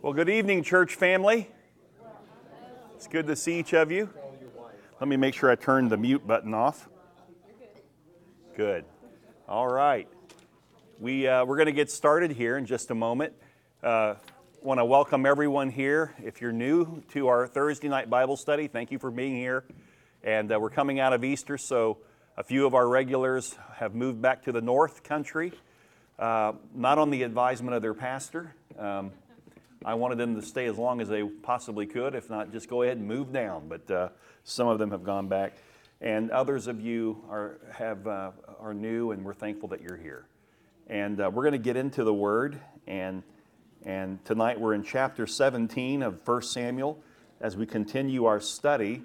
Well, good evening, church family. It's good to see each of you. Let me make sure I turn the mute button off. Good. All right. We, uh, we're going to get started here in just a moment. Uh, want to welcome everyone here. If you're new to our Thursday night Bible study, thank you for being here. And uh, we're coming out of Easter, so a few of our regulars have moved back to the North Country, uh, not on the advisement of their pastor. Um, I wanted them to stay as long as they possibly could. If not, just go ahead and move down. But uh, some of them have gone back, and others of you are have uh, are new, and we're thankful that you're here. And uh, we're going to get into the Word, and and tonight we're in chapter 17 of 1 Samuel as we continue our study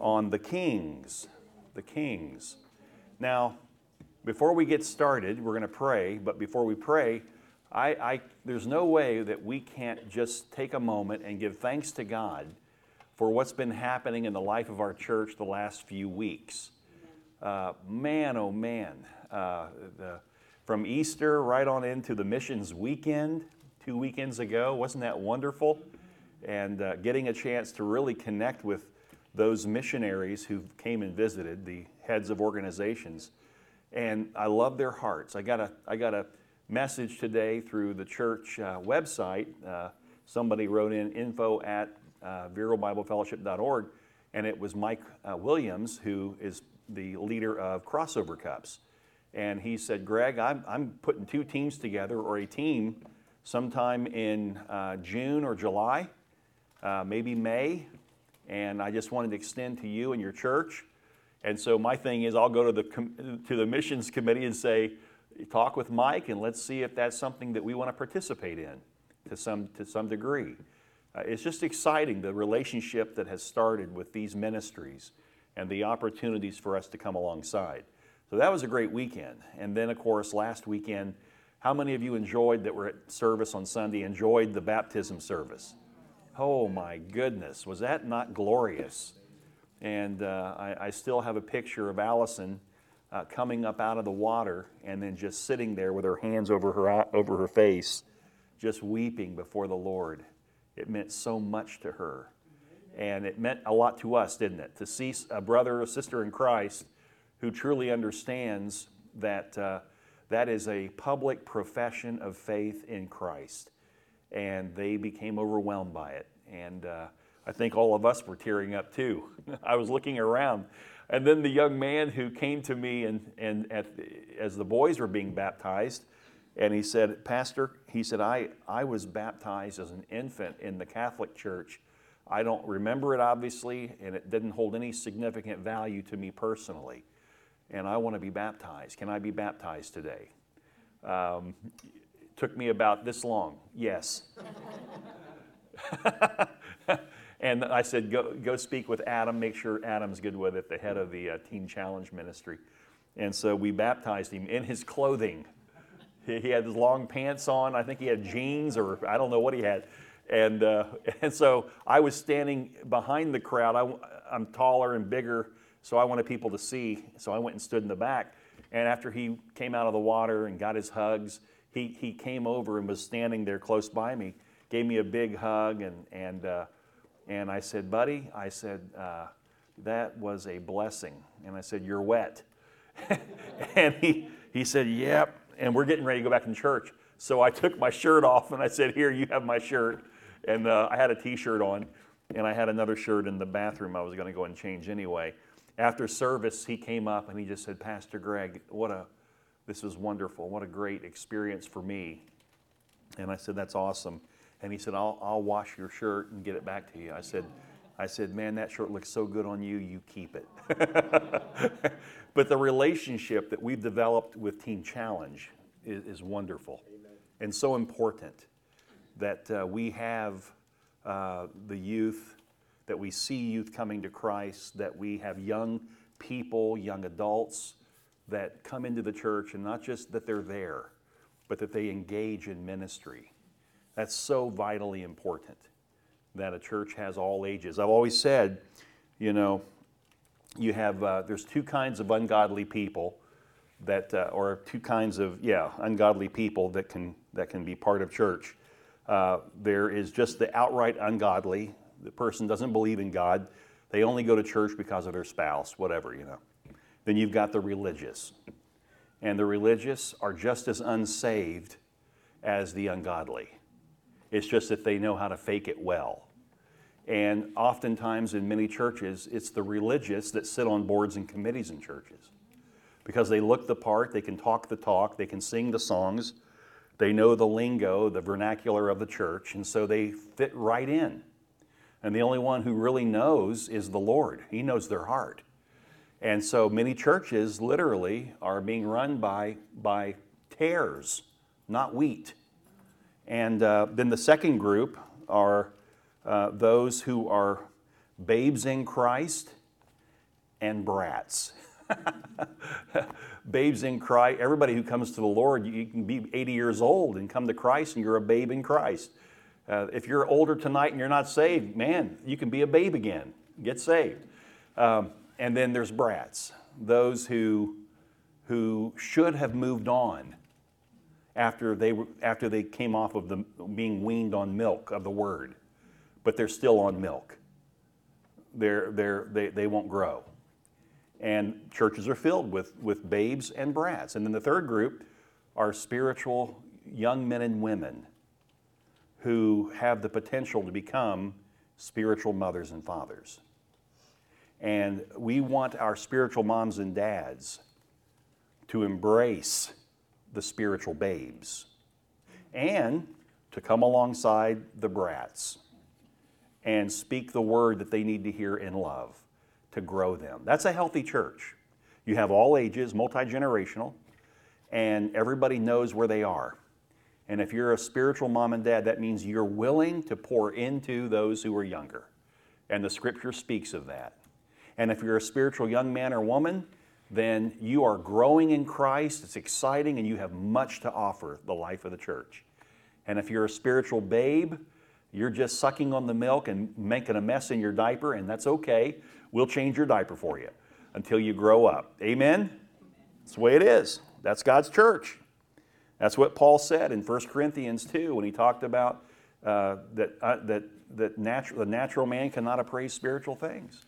on the kings, the kings. Now, before we get started, we're going to pray. But before we pray, I, I, there's no way that we can't just take a moment and give thanks to God for what's been happening in the life of our church the last few weeks. Uh, man, oh man, uh, the, from Easter right on into the missions weekend two weekends ago, wasn't that wonderful? And uh, getting a chance to really connect with those missionaries who came and visited, the heads of organizations. And I love their hearts. I got a, I got a message today through the church uh, website. Uh, somebody wrote in info at uh, verobiblefellowship.org, and it was Mike uh, Williams, who is the leader of Crossover Cups. And he said, Greg, I'm, I'm putting two teams together, or a team, sometime in uh, June or July, uh, maybe May. And I just wanted to extend to you and your church. And so my thing is, I'll go to the, com- to the missions committee and say, talk with Mike and let's see if that's something that we want to participate in to some, to some degree. Uh, it's just exciting the relationship that has started with these ministries and the opportunities for us to come alongside. So that was a great weekend. And then, of course, last weekend, how many of you enjoyed that were at service on Sunday, enjoyed the baptism service? Oh my goodness, was that not glorious? And uh, I, I, still have a picture of Allison uh, coming up out of the water and then just sitting there with her hands over her, over her face, just weeping before the Lord. It meant so much to her. And it meant a lot to us, didn't it? To see a brother or sister in Christ who truly understands that uh, that is a public profession of faith in Christ. And they became overwhelmed by it. And uh, I think all of us were tearing up too. I was looking around and then the young man who came to me and, and the, as the boys were being baptized, and he said, Pastor, he said, I, I was baptized as an infant in the Catholic Church. I don't remember it, obviously, and it didn't hold any significant value to me personally. And I want to be baptized. Can I be baptized today? Um, took me about this long. Yes. And I said, go, go speak with Adam, make sure Adam's good with it, the head of the uh, Teen Challenge Ministry. And so we baptized him in his clothing. He, he had his long pants on. I think he had jeans, or I don't know what he had. And, uh, and so I was standing behind the crowd. I, I'm taller and bigger, so I wanted people to see. So I went and stood in the back. And after he came out of the water and got his hugs, he, he came over and was standing there close by me, gave me a big hug, and, and uh, and I said, Buddy, I said, uh, that was a blessing. And I said, You're wet. and he, he said, Yep. And we're getting ready to go back in church. So I took my shirt off and I said, Here, you have my shirt. And uh, I had a t shirt on, and I had another shirt in the bathroom I was going to go and change anyway. After service, he came up and he just said, Pastor Greg, what a, this was wonderful. What a great experience for me. And I said, That's awesome. And he said, I'll, I'll wash your shirt and get it back to you. I said, I said, man, that shirt looks so good on you, you keep it. but the relationship that we've developed with Teen Challenge is, is wonderful Amen. and so important that uh, we have uh, the youth, that we see youth coming to Christ, that we have young people, young adults that come into the church and not just that they're there, but that they engage in ministry that's so vitally important that a church has all ages. I've always said, you know, you have, uh, there's two kinds of ungodly people that, uh, or two kinds of, yeah, ungodly people that can, that can be part of church. Uh, there is just the outright ungodly. The person doesn't believe in God. They only go to church because of their spouse, whatever, you know. Then you've got the religious. And the religious are just as unsaved as the ungodly. It's just that they know how to fake it well. And oftentimes in many churches, it's the religious that sit on boards and committees in churches because they look the part, they can talk the talk, they can sing the songs, they know the lingo, the vernacular of the church, and so they fit right in. And the only one who really knows is the Lord. He knows their heart. And so many churches literally are being run by, by tares, not wheat. And uh, then the second group are uh, those who are babes in Christ and brats. babes in Christ, everybody who comes to the Lord, you can be 80 years old and come to Christ and you're a babe in Christ. Uh, if you're older tonight and you're not saved, man, you can be a babe again. Get saved. Um, and then there's brats, those who, who should have moved on after they, were, after they came off of the, being weaned on milk of the word, but they're still on milk. They're, they're, they, they won't grow. And churches are filled with, with babes and brats. And then the third group are spiritual young men and women who have the potential to become spiritual mothers and fathers. And we want our spiritual moms and dads to embrace the spiritual babes and to come alongside the brats and speak the word that they need to hear in love to grow them. That's a healthy church. You have all ages, multi generational, and everybody knows where they are. And if you're a spiritual mom and dad, that means you're willing to pour into those who are younger. And the scripture speaks of that. And if you're a spiritual young man or woman, then you are growing in Christ. It's exciting, and you have much to offer the life of the church. And if you're a spiritual babe, you're just sucking on the milk and making a mess in your diaper, and that's okay. We'll change your diaper for you until you grow up. Amen? That's the way it is. That's God's church. That's what Paul said in 1 Corinthians 2 when he talked about uh, that, uh, that, that natu- the natural man cannot appraise spiritual things.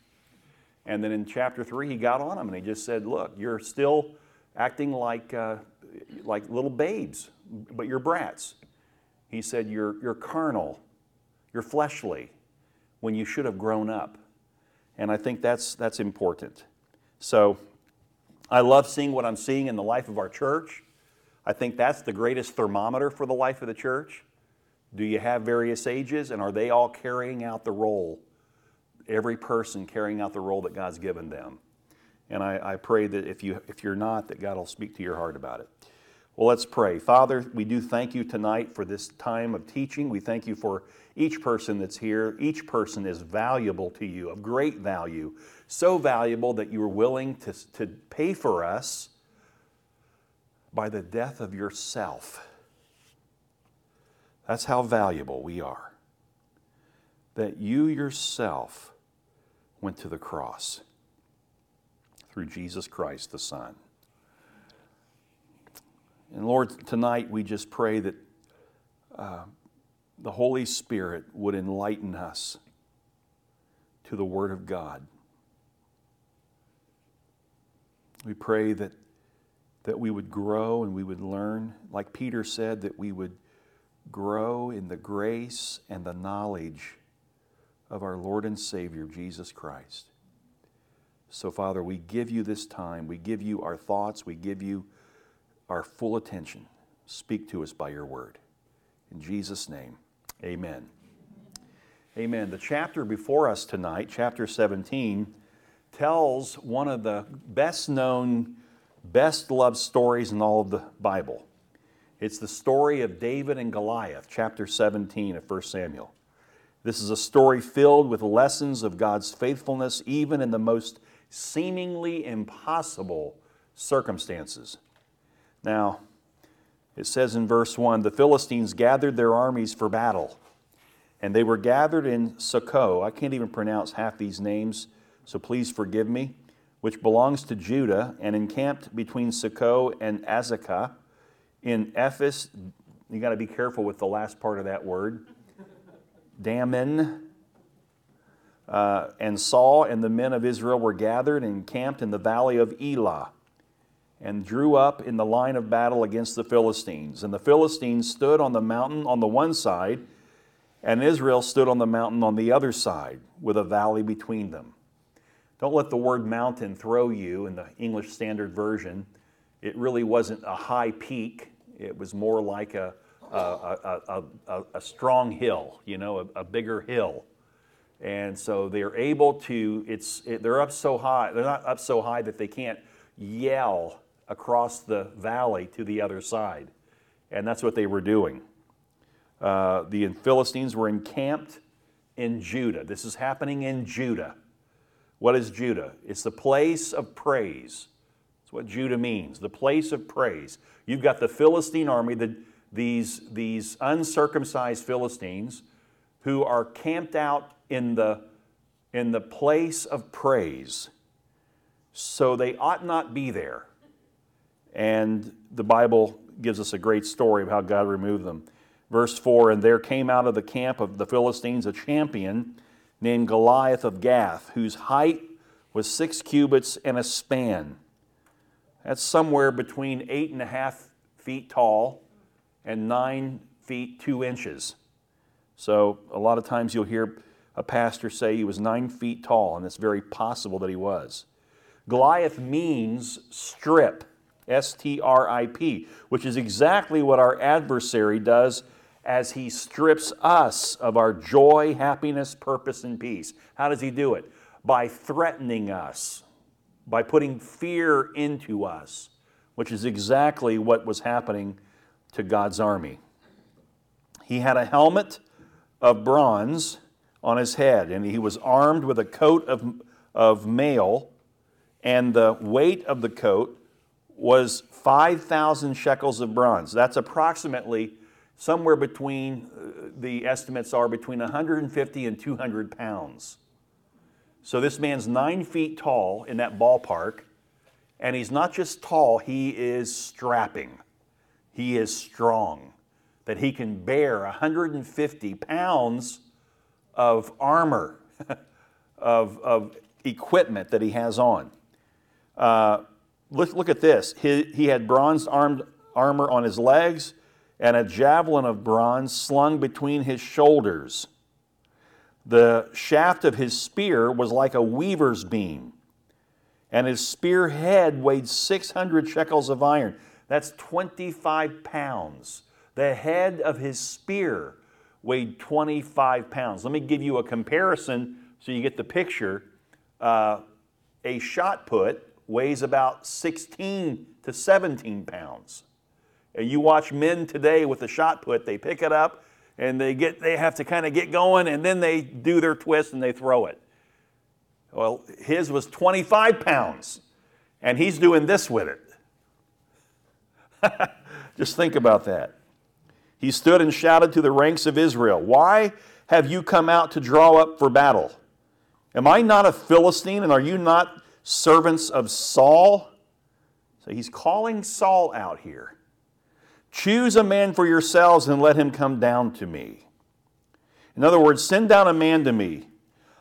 And then in chapter 3, he got on them and he just said, Look, you're still acting like, uh, like little babes, but you're brats. He said, You're, you're carnal, you're fleshly, when you should have grown up. And I think that's, that's important. So I love seeing what I'm seeing in the life of our church. I think that's the greatest thermometer for the life of the church. Do you have various ages, and are they all carrying out the role every person carrying out the role that God's given them. And I, I pray that if, you, if you're not, that God will speak to your heart about it. Well, let's pray. Father, we do thank you tonight for this time of teaching. We thank you for each person that's here. Each person is valuable to you, of great value, so valuable that you were willing to, to pay for us by the death of yourself. That's how valuable we are. That you yourself went to the cross through Jesus Christ the Son. And Lord, tonight we just pray that uh, the Holy Spirit would enlighten us to the Word of God. We pray that, that we would grow and we would learn, like Peter said, that we would grow in the grace and the knowledge of our Lord and Savior, Jesus Christ. So, Father, we give you this time. We give you our thoughts. We give you our full attention. Speak to us by your word. In Jesus' name, amen. Amen. The chapter before us tonight, chapter 17, tells one of the best known, best loved stories in all of the Bible. It's the story of David and Goliath, chapter 17 of 1 Samuel. This is a story filled with lessons of God's faithfulness, even in the most seemingly impossible circumstances. Now, it says in verse 1 the Philistines gathered their armies for battle, and they were gathered in Socoh. I can't even pronounce half these names, so please forgive me, which belongs to Judah, and encamped between Socoh and Azekah in Ephes You got to be careful with the last part of that word. Damon. Uh, and Saul and the men of Israel were gathered and camped in the valley of Elah and drew up in the line of battle against the Philistines. And the Philistines stood on the mountain on the one side, and Israel stood on the mountain on the other side, with a valley between them. Don't let the word mountain throw you in the English Standard Version. It really wasn't a high peak, it was more like a, a, a, a, strong hill, you know, a, bigger hill. And so they're able to, it's, it, they're up so high, they're not up so high that they can't yell across the valley to the other side. And that's what they were doing. Uh, the Philistines were encamped in Judah. This is happening in Judah. What is Judah? It's the place of praise. That's what Judah means, the place of praise. You've got the Philistine army, the, these, these uncircumcised Philistines who are camped out in the, in the place of praise. So they ought not be there. And the Bible gives us a great story of how God removed them. Verse 4 And there came out of the camp of the Philistines a champion named Goliath of Gath, whose height was six cubits and a span. That's somewhere between eight and a half feet tall and nine feet two inches. So, a lot of times you'll hear a pastor say he was nine feet tall, and it's very possible that he was. Goliath means strip. S T R I P, which is exactly what our adversary does as he strips us of our joy, happiness, purpose, and peace. How does he do it? By threatening us, by putting fear into us, which is exactly what was happening to God's army. He had a helmet of bronze on his head, and he was armed with a coat of, of mail, and the weight of the coat was 5,000 shekels of bronze. That's approximately somewhere between, uh, the estimates are between 150 and 200 pounds. So this man's nine feet tall in that ballpark, and he's not just tall, he is strapping. He is strong, that he can bear 150 pounds of armor, of, of equipment that he has on. Uh, look, look at this. He, he had bronze armed armor on his legs and a javelin of bronze slung between his shoulders. The shaft of his spear was like a weaver's beam, and his spear head weighed 600 shekels of iron. That's 25 pounds. The head of his spear weighed 25 pounds. Let me give you a comparison so you get the picture. Uh, a shot put weighs about 16 to 17 pounds. And you watch men today with the shot put, they pick it up and they get they have to kind of get going and then they do their twist and they throw it. Well, his was 25 pounds and he's doing this with it. Just think about that. He stood and shouted to the ranks of Israel, Why have you come out to draw up for battle? Am I not a Philistine and are you not servants of Saul. So he's calling Saul out here. Choose a man for yourselves and let him come down to me. In other words, send down a man to me.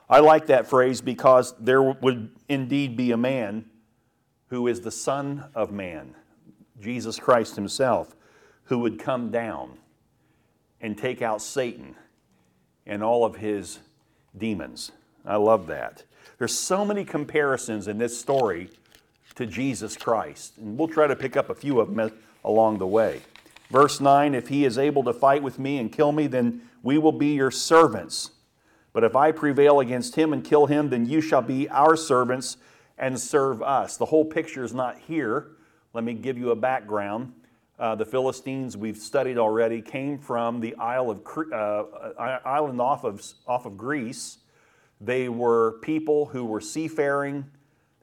I like that phrase because there would indeed be a man who is the Son of Man, Jesus Christ Himself, who would come down and take out Satan and all of his demons. I love that. There's so many comparisons in this story to Jesus Christ, and we'll try to pick up a few of them along the way. Verse 9 If he is able to fight with me and kill me, then we will be your servants. But if I prevail against him and kill him, then you shall be our servants and serve us. The whole picture is not here. Let me give you a background. Uh, the Philistines we've studied already came from the Isle of, uh, island off of, off of Greece they were people who were seafaring.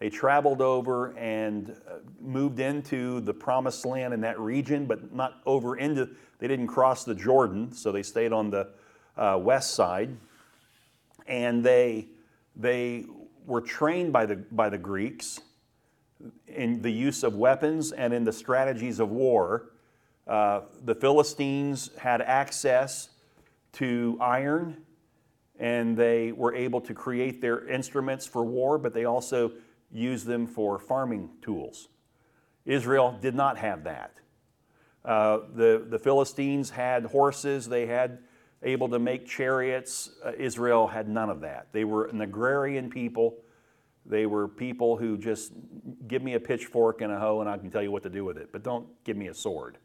They traveled over and uh, moved into the promised land in that region, but not over into, they didn't cross the Jordan, so they stayed on the uh, west side. And they, they were trained by the, by the Greeks in the use of weapons and in the strategies of war Uh, the Philistines had access to iron and they were able to create their instruments for war, but they also used them for farming tools. Israel did not have that. Uh, the, the Philistines had horses, they had able to make chariots. Uh, Israel had none of that. They were an agrarian people. They were people who just give me a pitchfork and a hoe and I can tell you what to do with it, but don't give me a sword.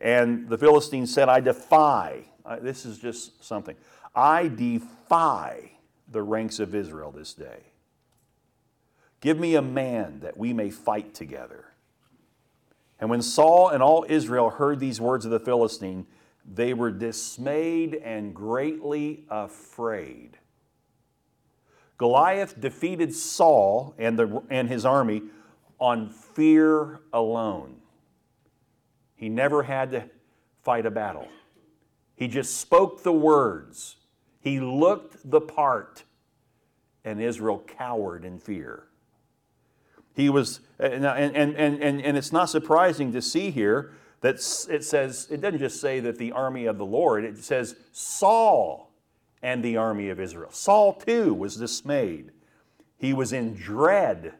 And the Philistines said, I defy, this is just something, I defy the ranks of Israel this day. Give me a man that we may fight together. And when Saul and all Israel heard these words of the Philistine, they were dismayed and greatly afraid. Goliath defeated Saul and, the, and his army on fear alone. He never had to fight a battle. He just spoke the words. He looked the part, and Israel cowered in fear. He was, and, and, and, and, and it's not surprising to see here that it says, it doesn't just say that the army of the Lord, it says Saul and the army of Israel. Saul too was dismayed. He was in dread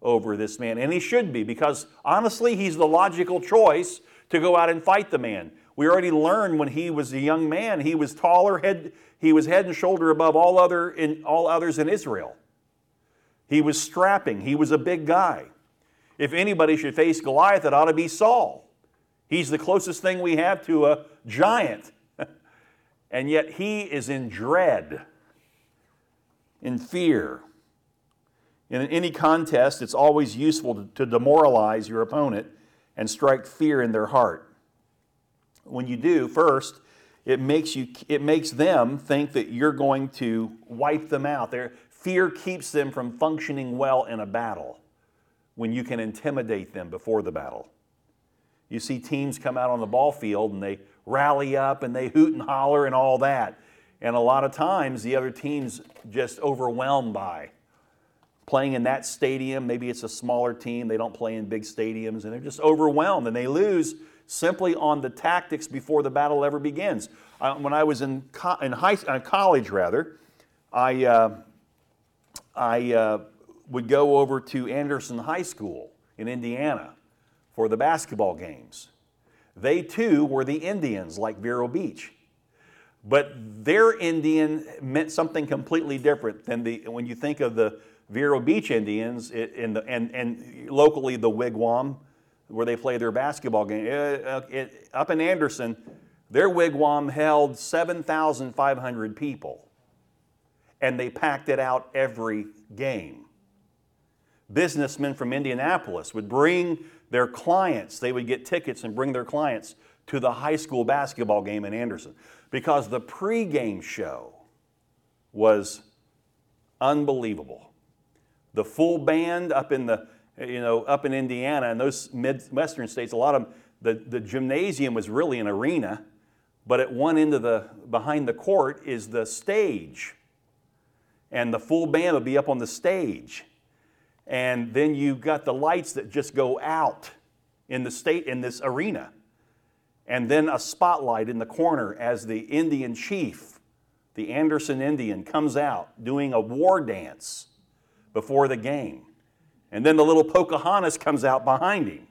over this man, and he should be, because honestly, he's the logical choice to go out and fight the man. We already learned when he was a young man, he was taller, head, he was head and shoulder above all, other in, all others in Israel. He was strapping, he was a big guy. If anybody should face Goliath, it ought to be Saul. He's the closest thing we have to a giant. And yet he is in dread, in fear. In any contest, it's always useful to, demoralize your opponent and strike fear in their heart. When you do, first, it makes, you, it makes them think that you're going to wipe them out. Their fear keeps them from functioning well in a battle when you can intimidate them before the battle. You see teams come out on the ball field and they rally up and they hoot and holler and all that. And a lot of times the other team's just overwhelmed by playing in that stadium. Maybe it's a smaller team, they don't play in big stadiums, and they're just overwhelmed and they lose simply on the tactics before the battle ever begins. When I was in, co- in high, uh, college, rather, I, uh, I uh, would go over to Anderson High School in Indiana for the basketball games. They too were the Indians like Vero Beach. But their Indian meant something completely different than the, when you think of the Vero Beach Indians in the, and, and locally the Wigwam, where they play their basketball game. It, uh, uh, it, up in Anderson, their wigwam held 7,500 people, and they packed it out every game. Businessmen from Indianapolis would bring their clients, they would get tickets and bring their clients to the high school basketball game in Anderson. Because the pregame show was unbelievable. The full band up in the you know up in Indiana and those midwestern states, a lot of them, the, the gymnasium was really an arena, but at one end of the behind the court is the stage, and the full band would be up on the stage and then you've got the lights that just go out in the state in this arena. And then a spotlight in the corner as the indian chief the anderson indian comes out doing a war dance before the game. And then the little pocahontas comes out behind him.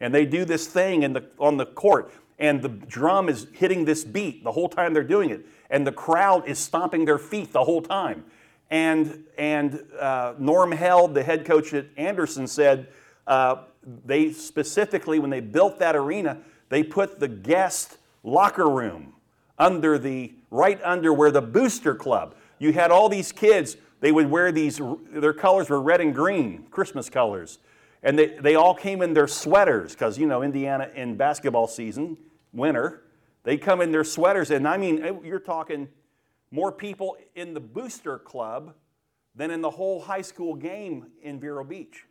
And they do this thing in the, on the court. And the drum is hitting this beat the whole time they're doing it. And the crowd is stomping their feet the whole time and, and uh, Norm Held, the head coach at Anderson, said uh, they specifically, when they built that arena, they put the guest locker room under the, right under where the booster club. You had all these kids, they would wear these, their colors were red and green, Christmas colors. And they, they all came in their sweaters, because, you know, Indiana in basketball season, winter, they come in their sweaters. And I mean, you're talking more people in the booster club than in the whole high school game in Vero Beach.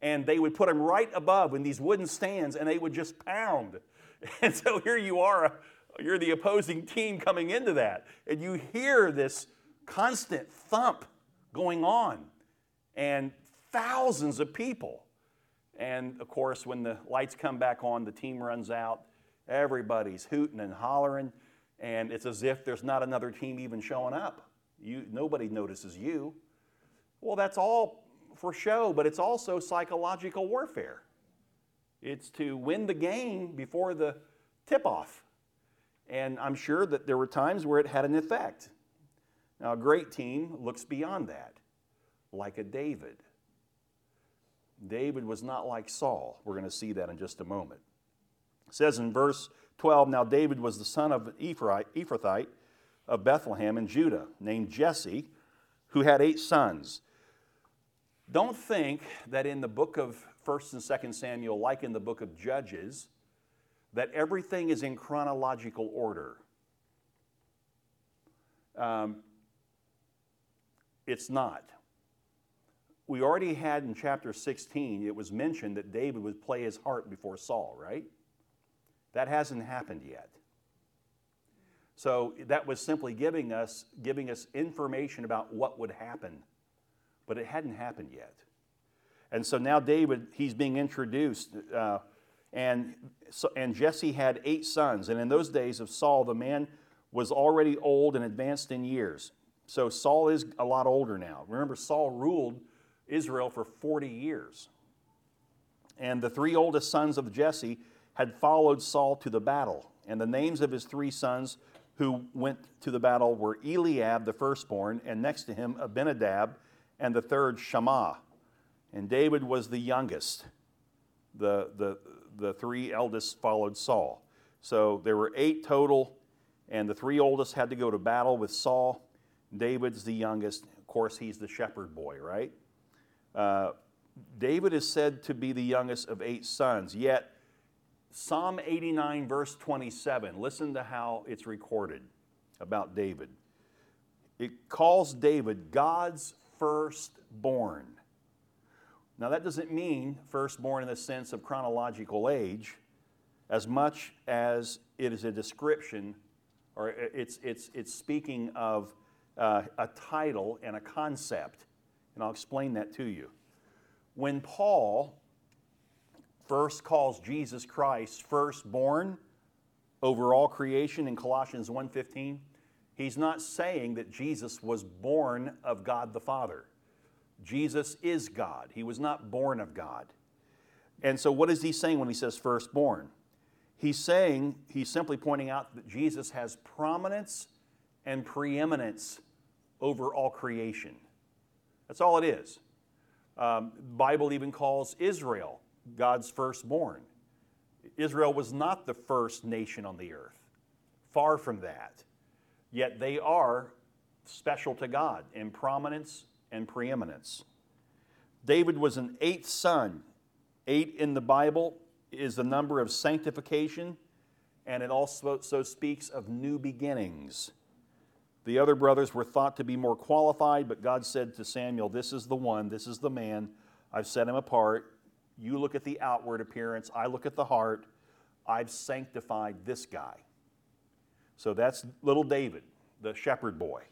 And they would put them right above in these wooden stands and they would just pound. And so here you are, you're the opposing team coming into that. And you hear this constant thump going on and thousands of people. And of course, when the lights come back on, the team runs out. Everybody's hooting and hollering, and it's as if there's not another team even showing up. You, nobody notices you. Well, that's all for show, but it's also psychological warfare. It's to win the game before the tip off. And I'm sure that there were times where it had an effect. Now, a great team looks beyond that, like a David. David was not like Saul. We're going to see that in just a moment. It says in verse 12 Now David was the son of Ephrathite of Bethlehem in Judah, named Jesse, who had eight sons. Don't think that in the book of 1st and 2nd Samuel, like in the book of Judges, that everything is in chronological order. Um, it's not. We already had in chapter 16, it was mentioned that David would play his heart before Saul, right? That hasn't happened yet. So that was simply giving us, giving us information about what would happen, but it hadn't happened yet. And so now David, he's being introduced. Uh, and, so, and Jesse had eight sons. And in those days of Saul, the man was already old and advanced in years. So Saul is a lot older now. Remember, Saul ruled Israel for 40 years. And the three oldest sons of Jesse had followed Saul to the battle. And the names of his three sons who went to the battle were Eliab, the firstborn, and next to him Abinadab, and the third Shammah. And David was the youngest. The, the, the three eldest followed Saul. So there were eight total, and the three oldest had to go to battle with Saul. David's the youngest. Of course, he's the shepherd boy, right? Uh, David is said to be the youngest of eight sons, yet Psalm 89, verse 27, listen to how it's recorded about David. It calls David God's firstborn. Now, that doesn't mean firstborn in the sense of chronological age, as much as it is a description or it's, it's, it's speaking of uh, a title and a concept. And I'll explain that to you. When Paul first calls Jesus Christ firstborn over all creation in Colossians 1:15, he's not saying that Jesus was born of God the Father. Jesus is God. He was not born of God. And so, what is he saying when he says firstborn? He's saying, he's simply pointing out that Jesus has prominence and preeminence over all creation. That's all it is. Um, Bible even calls Israel God's firstborn. Israel was not the first nation on the earth. Far from that. Yet they are special to God in prominence and preeminence. David was an eighth son. Eight in the Bible is the number of sanctification, and it also so speaks of new beginnings. The other brothers were thought to be more qualified, but God said to Samuel, This is the one, this is the man. I've set him apart. You look at the outward appearance, I look at the heart. I've sanctified this guy. So that's little David, the shepherd boy.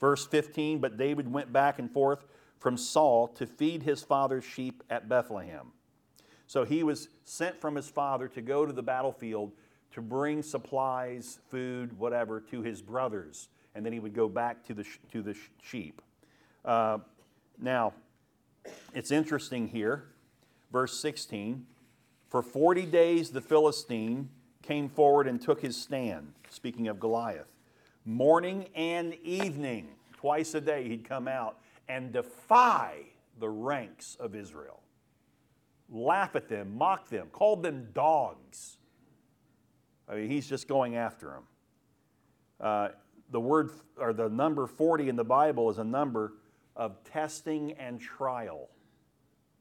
Verse 15 But David went back and forth from Saul to feed his father's sheep at Bethlehem. So he was sent from his father to go to the battlefield to bring supplies, food, whatever, to his brothers. And then he would go back to the, to the sheep. Uh, now, it's interesting here, verse 16. For 40 days the Philistine came forward and took his stand, speaking of Goliath. Morning and evening, twice a day, he'd come out and defy the ranks of Israel. Laugh at them, mock them, called them dogs. I mean, he's just going after them. Uh, the word or the number 40 in the Bible is a number of testing and trial.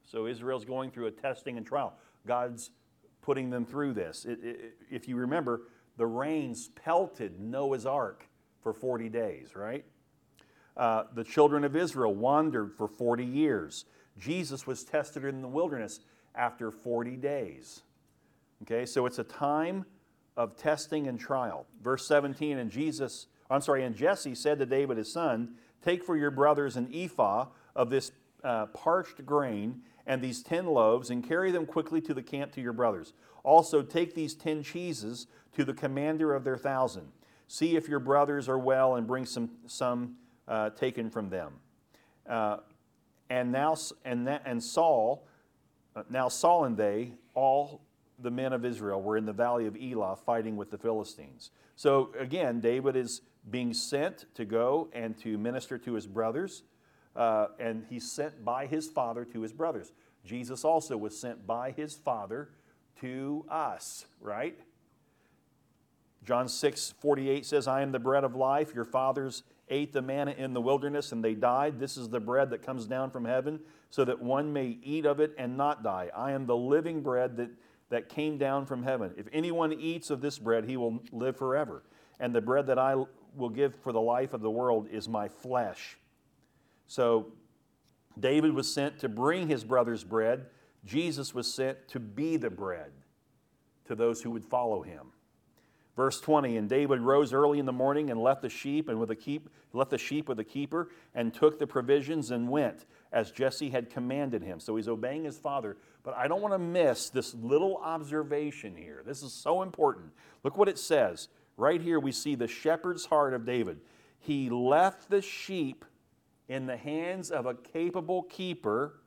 So Israel's going through a testing and trial. God's putting them through this. It, it, if you remember, the rains pelted Noah's ark for 40 days, right? Uh, the children of Israel wandered for 40 years. Jesus was tested in the wilderness after 40 days. Okay, so it's a time of testing and trial. Verse 17, and Jesus, I'm sorry, and Jesse said to David his son, Take for your brothers an ephah of this uh, parched grain and these ten loaves, and carry them quickly to the camp to your brothers. Also, take these ten cheeses to the commander of their thousand. See if your brothers are well, and bring some, some uh, taken from them. Uh, and now, and, that, and Saul, uh, now Saul and they, all the men of Israel, were in the valley of Elah fighting with the Philistines. So again, David is being sent to go and to minister to his brothers uh, and he's sent by his Father to his brothers. Jesus also was sent by his Father to us, right? John 6 48 says, I am the bread of life. Your fathers ate the manna in the wilderness and they died. This is the bread that comes down from heaven so that one may eat of it and not die. I am the living bread that, that came down from heaven. If anyone eats of this bread, he will live forever. And the bread that I will give for the life of the world is my flesh. So David was sent to bring his brother's bread. Jesus was sent to be the bread to those who would follow him. Verse 20, and David rose early in the morning and left the sheep and with a keep left the sheep with the keeper and took the provisions and went as Jesse had commanded him. So he's obeying his father. But I don't want to miss this little observation here. This is so important. Look what it says. Right here we see the shepherd's heart of David. He left the sheep in the hands of a capable keeper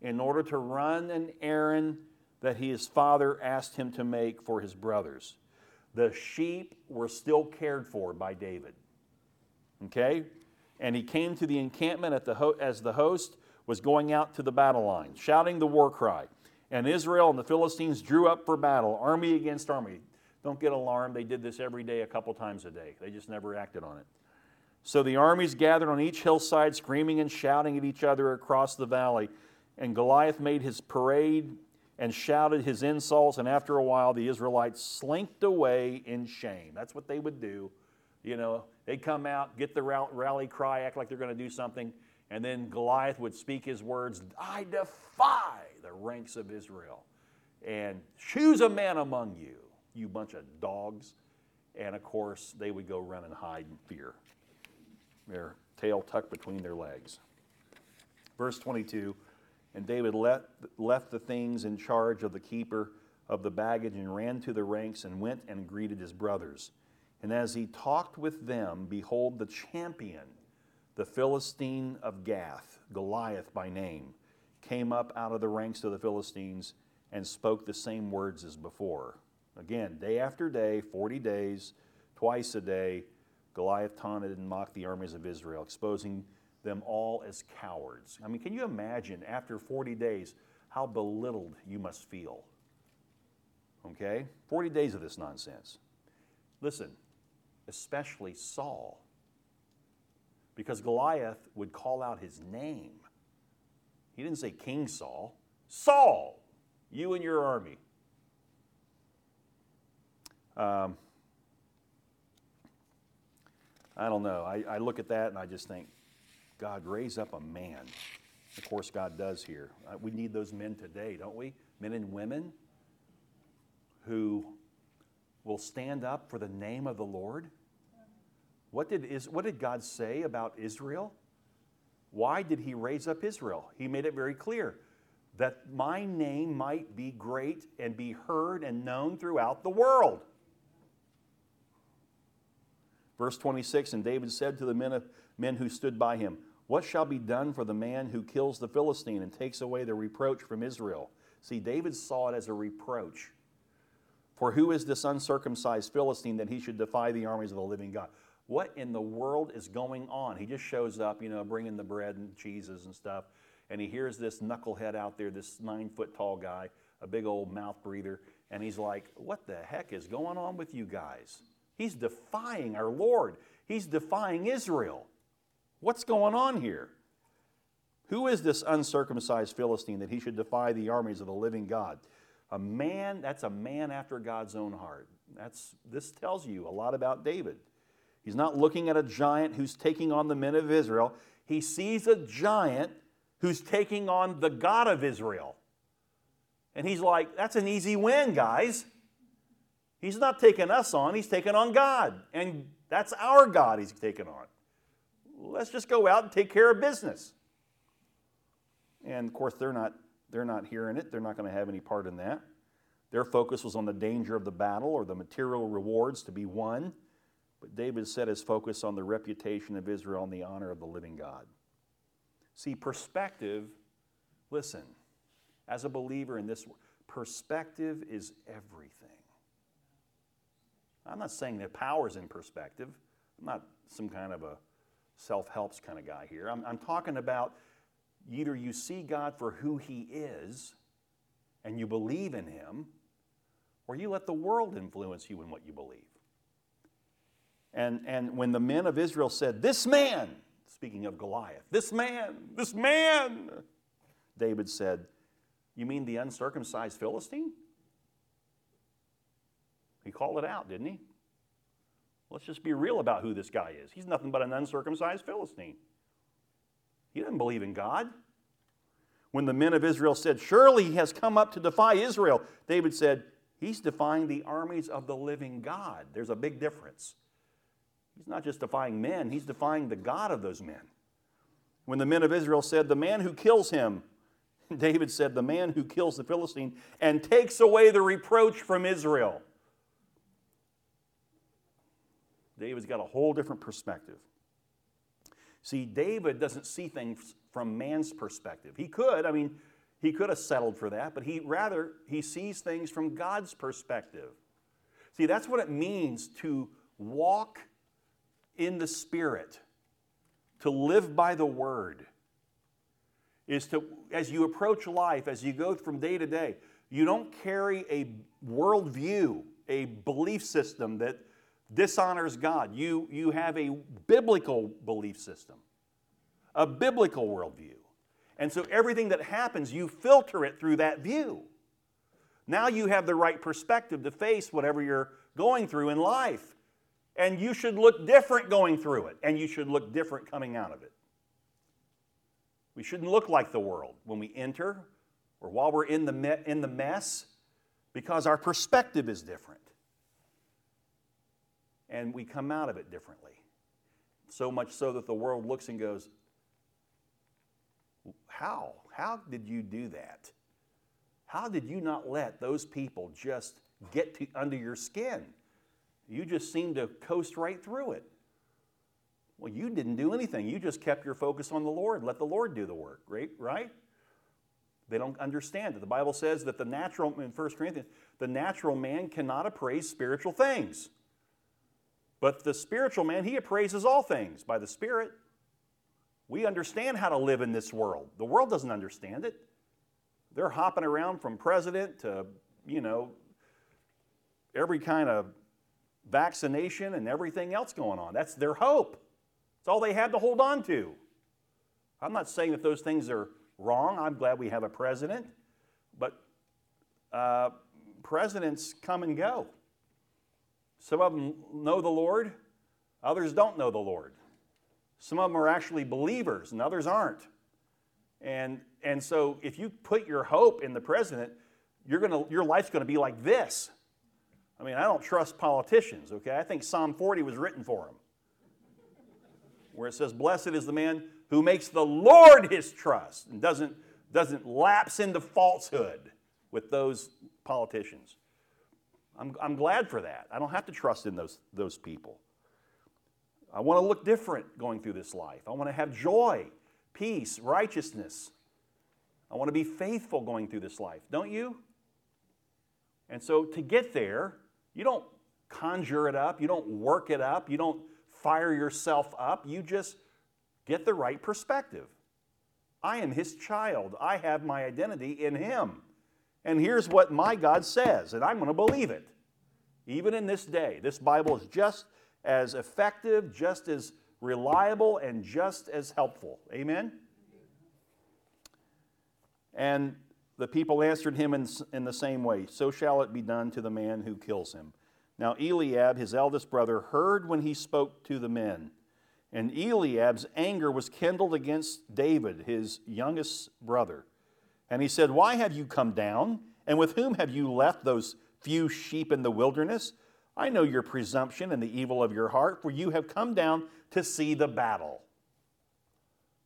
in order to run an errand that his father asked him to make for his brothers. The sheep were still cared for by David. Okay? And he came to the encampment at the ho- as the host was going out to the battle line, shouting the war cry. And Israel and the Philistines drew up for battle, army against army. Don't get alarmed. They did this every day, a couple times a day. They just never acted on it. So the armies gathered on each hillside, screaming and shouting at each other across the valley. And Goliath made his parade and shouted his insults. And after a while, the Israelites slinked away in shame. That's what they would do. You know, they'd come out, get the rally cry, act like they're going to do something. And then Goliath would speak his words I defy the ranks of Israel. And choose a man among you, you bunch of dogs. And of course, they would go run and hide in fear their tail tucked between their legs. Verse 22 And David let, left the things in charge of the keeper of the baggage and ran to the ranks and went and greeted his brothers. And as he talked with them, behold, the champion, the Philistine of Gath, Goliath by name, came up out of the ranks of the Philistines and spoke the same words as before. Again, day after day, 40 days, twice a day, Goliath taunted and mocked the armies of Israel, exposing them all as cowards. I mean, can you imagine after 40 days how belittled you must feel? Okay? 40 days of this nonsense. Listen, especially Saul. Because Goliath would call out his name. He didn't say King Saul. Saul, you and your army. Um, I don't know. I, I look at that and I just think, God, raise up a man. Of course, God does here. Uh, we need those men today, don't we? Men and women who will stand up for the name of the Lord. What did, is, what did God say about Israel? Why did He raise up Israel? He made it very clear that my name might be great and be heard and known throughout the world. Verse 26 And David said to the men, of, men who stood by him, What shall be done for the man who kills the Philistine and takes away the reproach from Israel? See, David saw it as a reproach. For who is this uncircumcised Philistine that he should defy the armies of the living God? What in the world is going on? He just shows up, you know, bringing the bread and cheeses and stuff, and he hears this knucklehead out there, this nine foot tall guy, a big old mouth breather, and he's like, What the heck is going on with you guys? He's defying our Lord. He's defying Israel. What's going on here? Who is this uncircumcised Philistine that he should defy the armies of the living God? A man, that's a man after God's own heart. That's, this tells you a lot about David. He's not looking at a giant who's taking on the men of Israel. He sees a giant who's taking on the God of Israel. And he's like, that's an easy win, guys. He's not taking us on, he's taking on God. And that's our God he's taking on. Let's just go out and take care of business. And of course, they're not, They're not hearing it, they're not going to have any part in that. Their focus was on the danger of the battle or the material rewards to be won. But David set his focus on the reputation of Israel and the honor of the living God. See, perspective, listen, as a believer in this, perspective is everything. I'm not saying that power's in perspective. I'm not some kind of a self helps kind of guy here. I'm, I'm talking about either you see God for who He is and you believe in Him, or you let the world influence you in what you believe. And, and when the men of Israel said, This man, speaking of Goliath, this man, this man, David said, You mean the uncircumcised Philistine? Called it out, didn't he? Let's just be real about who this guy is. He's nothing but an uncircumcised Philistine. He doesn't believe in God. When the men of Israel said, Surely he has come up to defy Israel, David said, He's defying the armies of the living God. There's a big difference. He's not just defying men, he's defying the God of those men. When the men of Israel said, The man who kills him, David said, The man who kills the Philistine and takes away the reproach from Israel. David's got a whole different perspective. See, David doesn't see things from man's perspective. He could, I mean, he could have settled for that, but he rather he sees things from God's perspective. See, that's what it means to walk in the spirit, to live by the word. Is to as you approach life, as you go from day to day, you don't carry a worldview, a belief system that dishonors God. You, you have a biblical belief system, a biblical worldview. And so everything that happens, you filter it through that view. Now you have the right perspective to face whatever you're going through in life. And you should look different going through it, and you should look different coming out of it. We shouldn't look like the world when we enter or while we're in the, me- in the mess because our perspective is different and we come out of it differently. So much so that the world looks and goes, How? How did you do that? How did you not let those people just get to, under your skin? You just seemed to coast right through it. Well, you didn't do anything. You just kept your focus on the Lord. Let the Lord do the work, right? Right? They don't understand it. The Bible says that the natural, in 1 Corinthians, the natural man cannot appraise spiritual things. But the spiritual man, he appraises all things by the Spirit. We understand how to live in this world. The world doesn't understand it. They're hopping around from president to, you know, every kind of vaccination and everything else going on. That's their hope. It's all they had to hold on to. I'm not saying that those things are wrong. I'm glad we have a president. But uh, presidents come and go. Some of them know the Lord, others don't know the Lord. Some of them are actually believers, and others aren't. And, and so if you put your hope in the president, you're gonna, your life's going to be like this. I mean, I don't trust politicians, okay? I think Psalm 40 was written for them, where it says, Blessed is the man who makes the Lord his trust and doesn't, doesn't lapse into falsehood with those politicians. I'm, I'm glad for that. I don't have to trust in those, those people. I want to look different going through this life. I want to have joy, peace, righteousness. I want to be faithful going through this life, don't you? And so to get there, you don't conjure it up, you don't work it up, you don't fire yourself up, you just get the right perspective. I am His child, I have my identity in Him. And here's what my God says, and I'm going to believe it. Even in this day, this Bible is just as effective, just as reliable, and just as helpful. Amen? And the people answered him in, in the same way So shall it be done to the man who kills him. Now Eliab, his eldest brother, heard when he spoke to the men. And Eliab's anger was kindled against David, his youngest brother. And he said, Why have you come down? And with whom have you left those few sheep in the wilderness? I know your presumption and the evil of your heart, for you have come down to see the battle.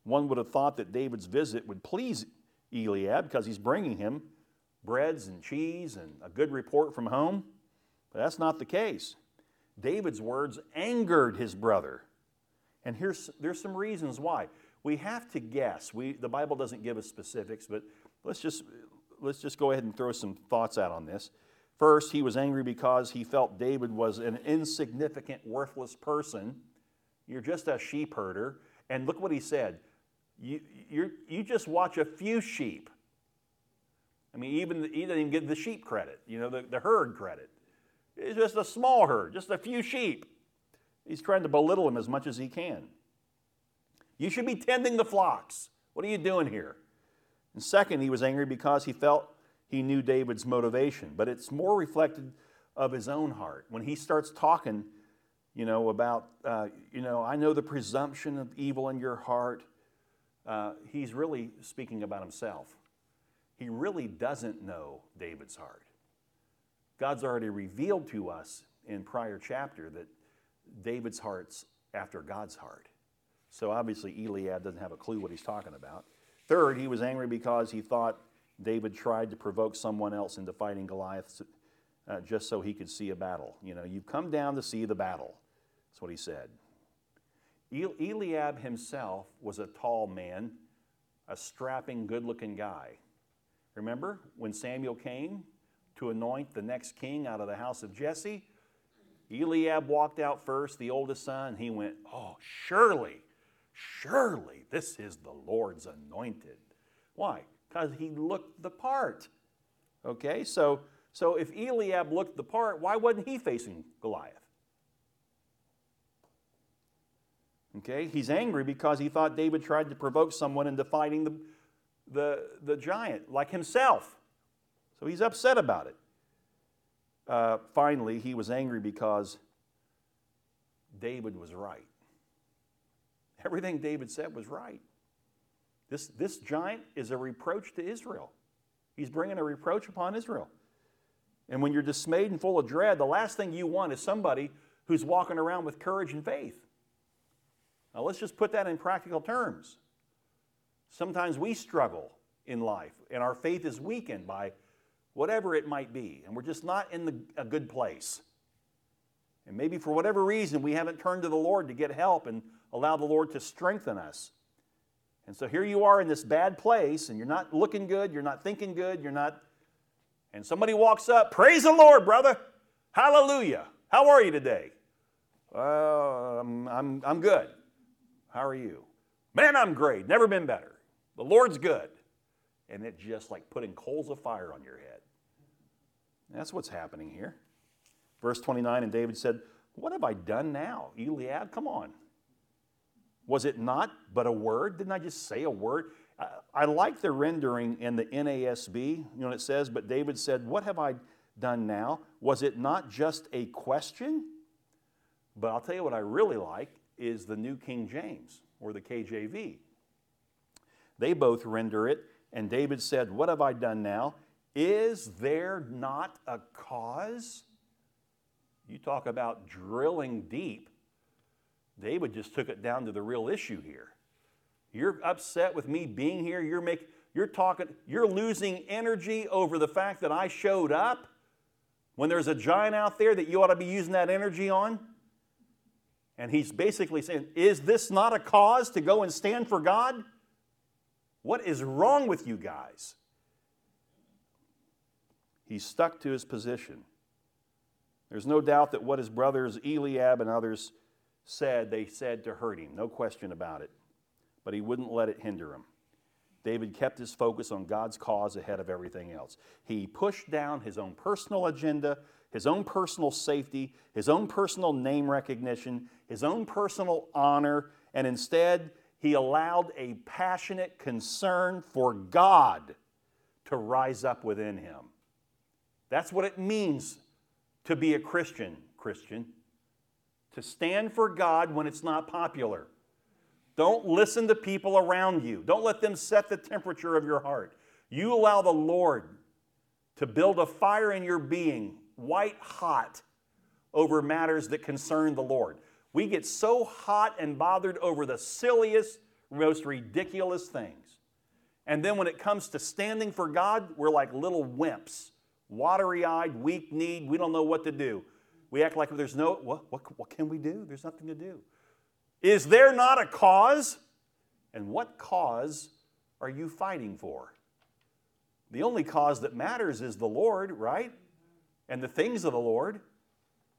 One would have thought that David's visit would please Eliab because he's bringing him breads and cheese and a good report from home. But that's not the case. David's words angered his brother. And here's, there's some reasons why. We have to guess. We, the Bible doesn't give us specifics, but let's just, let's just go ahead and throw some thoughts out on this. First, he was angry because he felt David was an insignificant, worthless person. You're just a sheep herder. And look what he said you, you just watch a few sheep. I mean, even he didn't even give the sheep credit, you know, the, the herd credit. It's just a small herd, just a few sheep. He's trying to belittle him as much as he can. You should be tending the flocks. What are you doing here? And second, he was angry because he felt he knew David's motivation, but it's more reflected of his own heart. When he starts talking, you know, about, uh, you know, I know the presumption of evil in your heart, uh, he's really speaking about himself. He really doesn't know David's heart. God's already revealed to us in prior chapter that David's heart's after God's heart. So obviously Eliab doesn't have a clue what he's talking about. Third, he was angry because he thought David tried to provoke someone else into fighting Goliath uh, just so he could see a battle. You know, you've come down to see the battle. That's what he said. Eliab himself was a tall man, a strapping, good looking guy. Remember when Samuel came to anoint the next king out of the house of Jesse? Eliab walked out first, the oldest son. He went, Oh, surely, surely this is the Lord's anointed. Why? Because he looked the part. Okay, so, so if Eliab looked the part, why wasn't he facing Goliath? Okay, he's angry because he thought David tried to provoke someone into fighting the, the, the giant like himself. So he's upset about it. Uh, finally, he was angry because David was right. Everything David said was right. This, this giant is a reproach to Israel. He's bringing a reproach upon Israel. And when you're dismayed and full of dread, the last thing you want is somebody who's walking around with courage and faith. Now, let's just put that in practical terms. Sometimes we struggle in life, and our faith is weakened by whatever it might be, and we're just not in the, a good place. And maybe for whatever reason, we haven't turned to the Lord to get help and allow the Lord to strengthen us. And so here you are in this bad place, and you're not looking good, you're not thinking good, you're not. And somebody walks up, Praise the Lord, brother! Hallelujah! How are you today? I'm, um, I'm, I'm good. How are you? Man, I'm great. Never been better. The Lord's good. And it's just like putting coals of fire on your head. That's what's happening here. Verse 29 And David said, What have I done now? Eliab, come on. Was it not but a word? Didn't I just say a word? I, like the rendering in the NASB. You know, it says, But David said, What have I done now? Was it not just a question? But I'll tell you what I really like is the New King James or the KJV. They both render it, and David said, What have I done now? Is there not a cause? You talk about drilling deep. David just took it down to the real issue here. You're upset with me being here. You're make, you're talking, you're losing energy over the fact that I showed up when there's a giant out there that you ought to be using that energy on. And he's basically saying, Is this not a cause to go and stand for God? What is wrong with you guys? He stuck to his position. There's no doubt that what his brothers Eliab and others said, they said to hurt him, no question about it. But he wouldn't let it hinder him. David kept his focus on God's cause ahead of everything else. He pushed down his own personal agenda, his own personal safety, his own personal name recognition, his own personal honor, and instead he allowed a passionate concern for God to rise up within him. That's what it means to be a Christian, Christian. To stand for God when it's not popular. Don't listen to people around you. Don't let them set the temperature of your heart. You allow the Lord to build a fire in your being, white hot, over matters that concern the Lord. We get so hot and bothered over the silliest, most ridiculous things. And then when it comes to standing for God, we're like little wimps, watery eyed, weak kneed. We don't know what to do. We act like there's no, what, what, what can we do? There's nothing to do. Is there not a cause? And what cause are you fighting for? The only cause that matters is the Lord, right? And the things of the Lord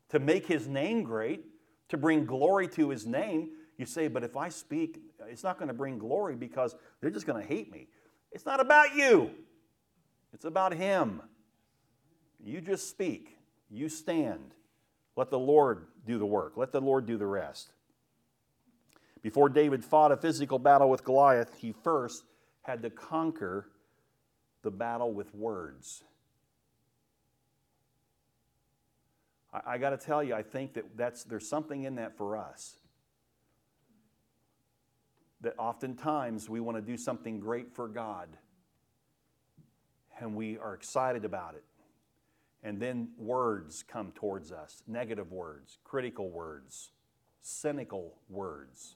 to make his name great, to bring glory to his name. You say, but if I speak, it's not going to bring glory because they're just going to hate me. It's not about you, it's about him. You just speak, you stand. Let the Lord do the work, let the Lord do the rest. Before David fought a physical battle with Goliath, he first had to conquer the battle with words. I, I got to tell you, I think that that's, there's something in that for us. That oftentimes we want to do something great for God, and we are excited about it. And then words come towards us negative words, critical words, cynical words.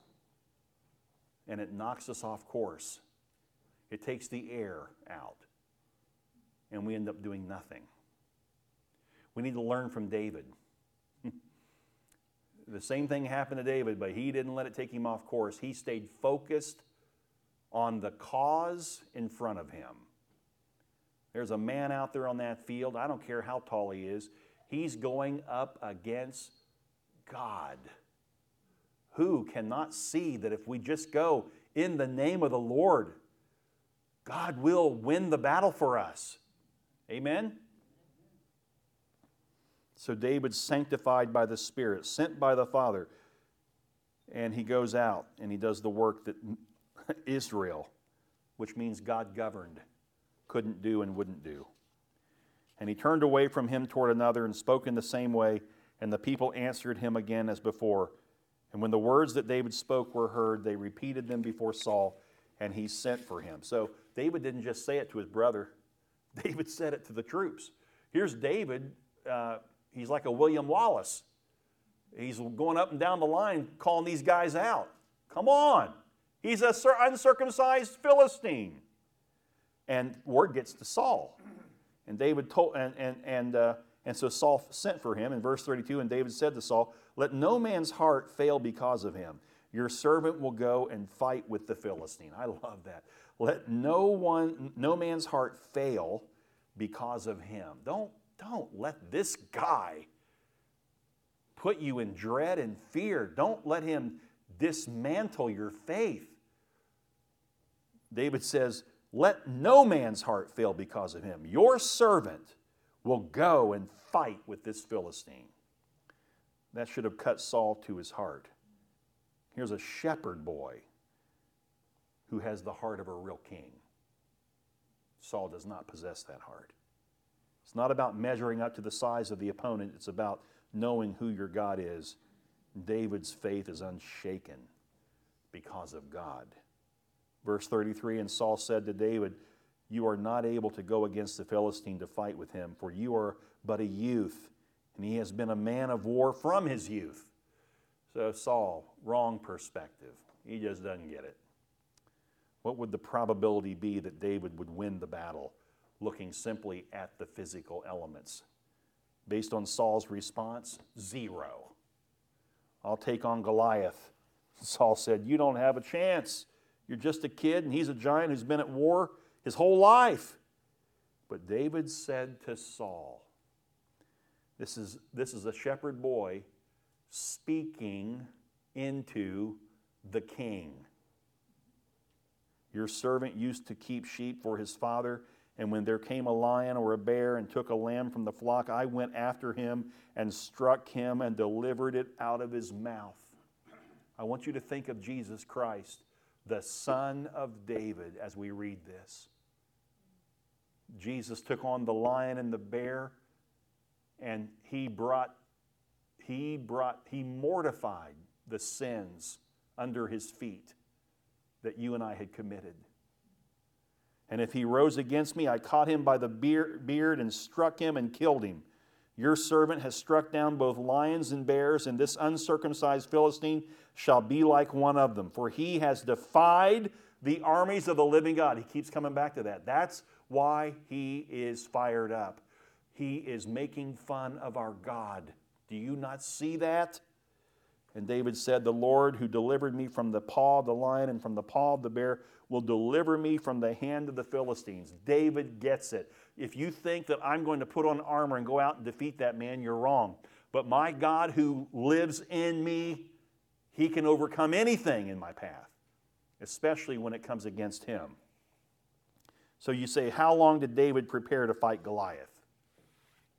And it knocks us off course. It takes the air out. And we end up doing nothing. We need to learn from David. the same thing happened to David, but he didn't let it take him off course. He stayed focused on the cause in front of him. There's a man out there on that field, I don't care how tall he is, he's going up against God. Who cannot see that if we just go in the name of the Lord, God will win the battle for us? Amen? So David's sanctified by the Spirit, sent by the Father, and he goes out and he does the work that Israel, which means God governed, couldn't do and wouldn't do. And he turned away from him toward another and spoke in the same way, and the people answered him again as before. And when the words that David spoke were heard, they repeated them before Saul, and he sent for him. So David didn't just say it to his brother, David said it to the troops. Here's David. Uh, he's like a William Wallace. He's going up and down the line calling these guys out. Come on. He's a uncircumcised Philistine. And word gets to Saul. And David told, and, and, and, uh, and so Saul sent for him in verse 32. And David said to Saul, Let no man's heart fail because of him. Your servant will go and fight with the Philistine. I love that. Let no one, no man's heart fail because of him. Don't don't let this guy put you in dread and fear. Don't let him dismantle your faith. David says, Let no man's heart fail because of him. Your servant will go and fight with this Philistine. That should have cut Saul to his heart. Here's a shepherd boy who has the heart of a real king. Saul does not possess that heart. It's not about measuring up to the size of the opponent, it's about knowing who your God is. David's faith is unshaken because of God. Verse 33 And Saul said to David, You are not able to go against the Philistine to fight with him, for you are but a youth, and he has been a man of war from his youth. So, Saul, wrong perspective. He just doesn't get it. What would the probability be that David would win the battle? looking simply at the physical elements. Based on Saul's response, zero. I'll take on Goliath. Saul said, You don't have a chance. You're just a kid, and he's a giant who's been at war his whole life. But David said to Saul, This is, this is a shepherd boy speaking into the king. Your servant used to keep sheep for his father and when there came a lion or a bear and took a lamb from the flock, I went after him and struck him and delivered it out of his mouth. I want you to think of Jesus Christ, the Son of David, as we read this. Jesus took on the lion and the bear, and he brought, he brought, he mortified the sins under his feet that you and I had committed. And if he rose against me, I caught him by the beard and struck him and killed him. Your servant has struck down both lions and bears, and this uncircumcised Philistine shall be like one of them, for he has defied the armies of the living God. He keeps coming back to that. That's why he is fired up. He is making fun of our God. Do you not see that? And David said, The Lord who delivered me from the paw of the lion and from the paw of the bear will deliver me from the hand of the Philistines. David gets it. If you think that I'm going to put on armor and go out and defeat that man, you're wrong. But my God who lives in me, he can overcome anything in my path, especially when it comes against him. So you say, How long did David prepare to fight Goliath?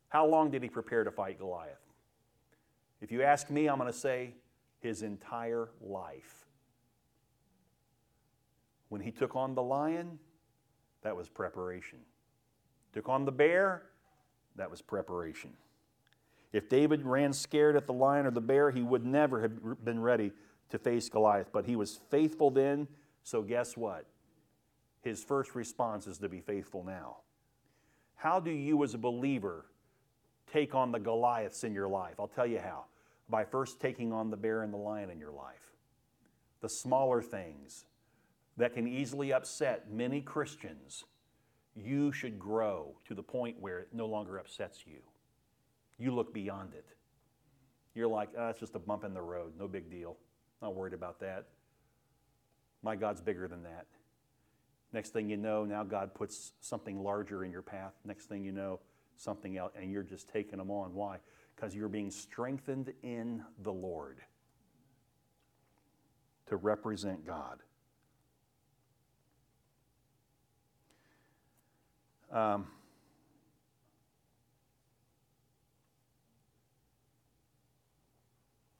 How long did he prepare to fight Goliath? If you ask me, I'm going to say his entire life. When he took on the lion, that was preparation. Took on the bear, that was preparation. If David ran scared at the lion or the bear, he would never have been ready to face Goliath. But he was faithful then, so guess what? His first response is to be faithful now. How do you, as a believer, take on the Goliaths in your life? I'll tell you how. By first taking on the bear and the lion in your life. The smaller things that can easily upset many Christians, you should grow to the point where it no longer upsets you. You look beyond it. You're like, oh, it's just a bump in the road, no big deal. Not worried about that. My God's bigger than that. Next thing you know, now God puts something larger in your path. Next thing you know, something else, and you're just taking them on. Why? Because you're being strengthened in the Lord to represent God. Um,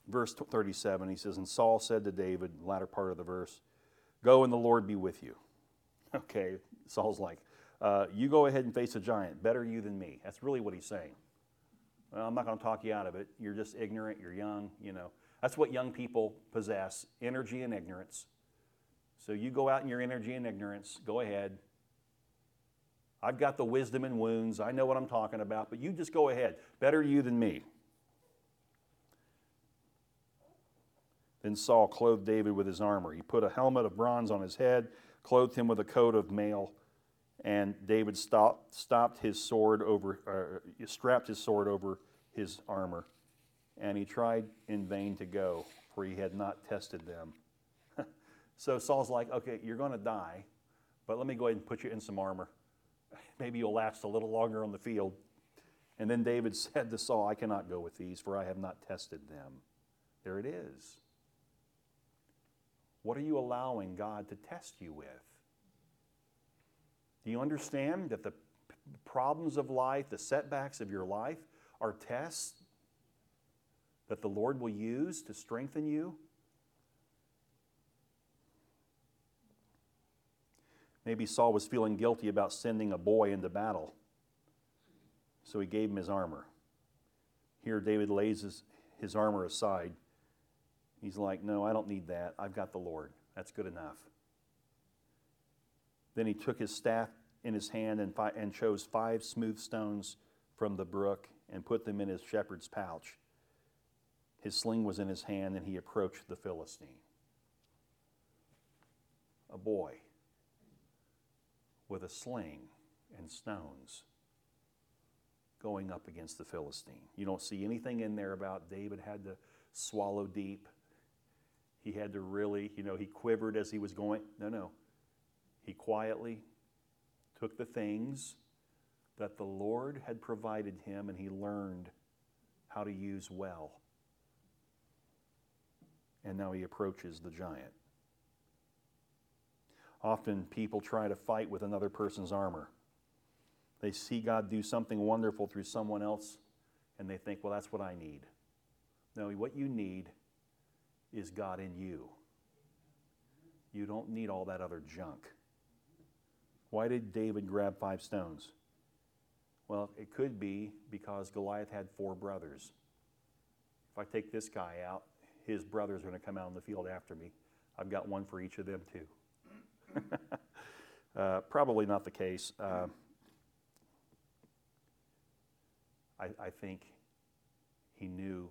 verse 37, he says, And Saul said to David, latter part of the verse, Go and the Lord be with you. Okay, Saul's like, uh, You go ahead and face a giant. Better you than me. That's really what he's saying. Well, I'm not going to talk you out of it. You're just ignorant. You're young. You know, that's what young people possess energy and ignorance. So you go out in your energy and ignorance. Go ahead. I've got the wisdom and wounds. I know what I'm talking about, but you just go ahead. Better you than me. Then Saul clothed David with his armor. He put a helmet of bronze on his head, clothed him with a coat of mail, and David stopped, stopped his sword over, uh, strapped his sword over his armor. And he tried in vain to go, for he had not tested them. so Saul's like, okay, you're going to die, but let me go ahead and put you in some armor. Maybe you'll last a little longer on the field. And then David said to Saul, I cannot go with these, for I have not tested them. There it is. What are you allowing God to test you with? Do you understand that the problems of life, the setbacks of your life, are tests that the Lord will use to strengthen you? Maybe Saul was feeling guilty about sending a boy into battle, so he gave him his armor. Here, David lays his, his armor aside He's like, No, I don't need that. I've got the Lord. That's good enough. Then he took his staff in his hand and, fi- and chose five smooth stones from the brook and put them in his shepherd's pouch. His sling was in his hand, and he approached the Philistine. A boy with a sling and stones going up against the Philistine. You don't see anything in there about David had to swallow deep. He had to really, you know, he quivered as he was going. No, no. He quietly took the things that the Lord had provided him and he learned how to use well. And now he approaches the giant. Often people try to fight with another person's armor. They see God do something wonderful through someone else and they think, well, that's what I need. No, what you need is God in you. You don't need all that other junk. Why did David grab five stones? Well, it could be because Goliath had four brothers. If I take this guy out, his brothers are going to come out in the field after me. I've got one for each of them, too. uh, probably not the case. Uh, I, I think he knew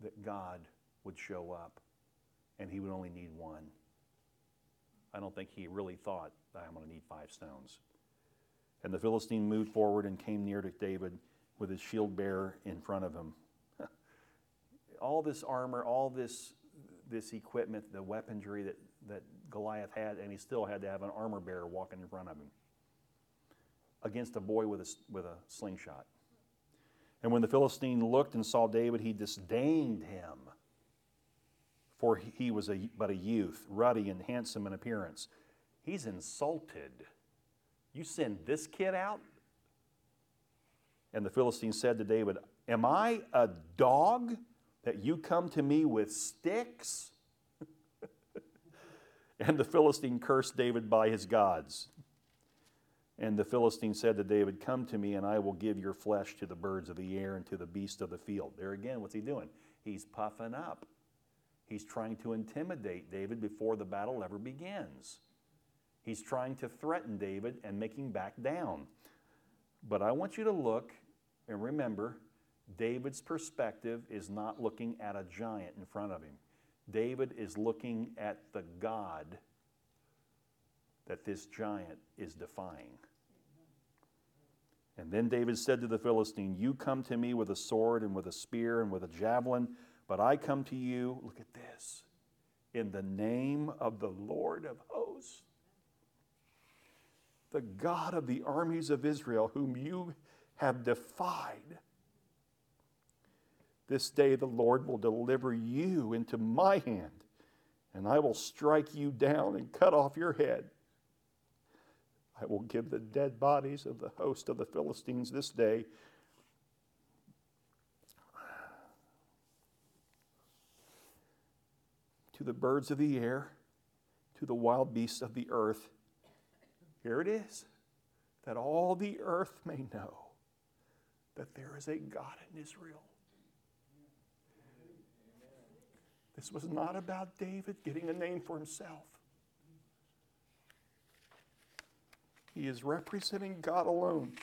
that God would show up and he would only need one. I don't think he really thought that I'm going to need five stones. And the Philistine moved forward and came near to David with his shield bearer in front of him. all this armor, all this, this equipment, the weaponry that, that Goliath had, and he still had to have an armor bearer walking in front of him against a boy with a, with a slingshot. And when the Philistine looked and saw David, he disdained him, for he was a, but a youth, ruddy and handsome in appearance. He's insulted. You send this kid out? And the Philistine said to David, Am I a dog that you come to me with sticks? And the Philistine cursed David by his gods. And the Philistine said to David, Come to me, and I will give your flesh to the birds of the air and to the beasts of the field. There again, what's he doing? He's puffing up. He's trying to intimidate David before the battle ever begins. He's trying to threaten David and make him back down. But I want you to look and remember David's perspective is not looking at a giant in front of him. David is looking at the God that this giant is defying. And then David said to the Philistine, You come to me with a sword and with a spear and with a javelin, but I come to you, look at this, in the name of the Lord of hosts the God of the armies of Israel, whom you have defied. This day the Lord will deliver you into my hand, and I will strike you down and cut off your head. I will give the dead bodies of the host of the Philistines this day to the birds of the air, to the wild beasts of the earth here it is that all the earth may know that there is a God in Israel. This was not about David getting a name for himself. He is representing God alone.